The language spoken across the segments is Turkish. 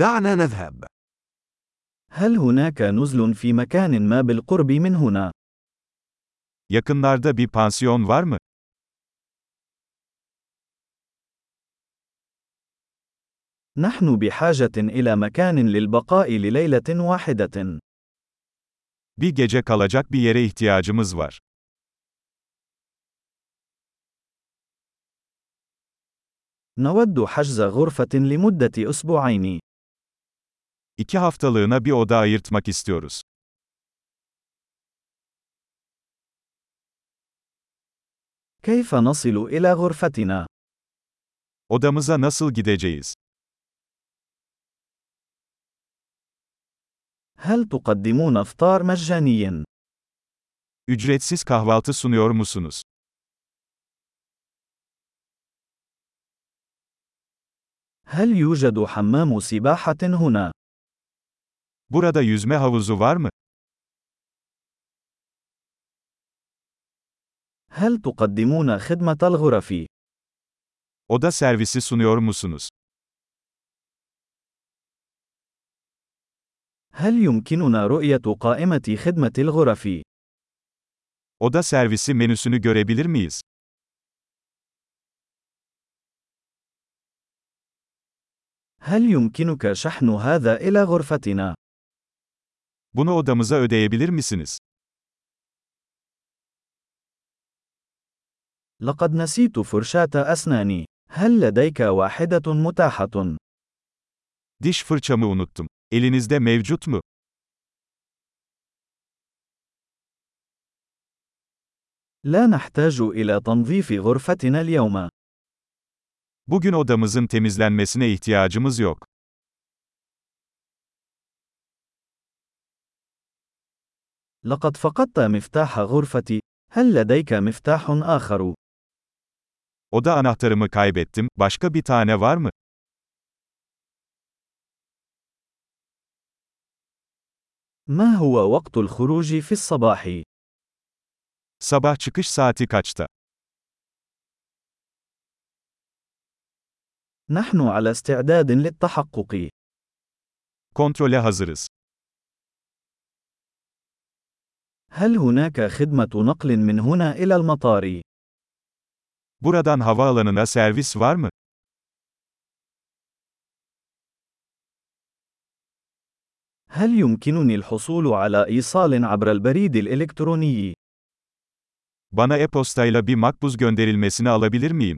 دعنا نذهب. هل هناك نزل في مكان ما بالقرب من هنا؟ Yakınlarda bir pansiyon var mı? نحن بحاجة إلى مكان للبقاء لليلة واحدة. Bir gece kalacak bir yere ihtiyacımız var. نود حجز غرفة لمدة أسبوعين. İki haftalığına bir oda ayırtmak istiyoruz. كيف نصل إلى غرفتنا؟ Odamıza nasıl gideceğiz? هل تقدمون إفطار مجاني؟ Ücretsiz kahvaltı sunuyor musunuz? هل يوجد حمام سباحة هنا؟ Burada yüzme havuzu var mı? هل تقدمون خدمة الغرف؟ Oda servisi sunuyor musunuz? هل يمكننا رؤية قائمة خدمة الغرف؟ Oda servisi menüsünü görebilir miyiz? هل يمكنك شحن هذا إلى غرفتنا؟ Bunu odamıza ödeyebilir misiniz? لقد نسيت فرشاة أسناني. هل لديك واحدة متاحة؟ Diş fırçamı unuttum. Elinizde mevcut mu? لا نحتاج إلى تنظيف غرفتنا اليوم. Bugün odamızın temizlenmesine ihtiyacımız yok. لقد فقدت مفتاح غرفتي. هل لديك مفتاح آخر؟ Oda anahtarımı kaybettim. Başka bir tane var mı? ما هو وقت الخروج في الصباح؟ Sabah çıkış saati kaçta? نحن على استعداد للتحقق. Kontrole hazırız. هل هناك خدمة نقل من هنا إلى المطار؟ Buradan havaalanına servis var mı? هل يمكنني الحصول على إيصال عبر البريد الإلكتروني؟ Bana e-postayla bir makbuz gönderilmesini alabilir miyim?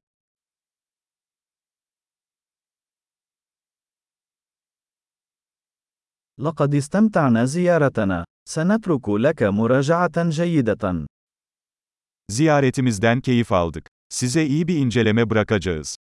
لقد استمتعنا زيارتنا. سنترك لك مراجعة جيدة. Ziyaretimizden keyif aldık. Size iyi bir inceleme bırakacağız.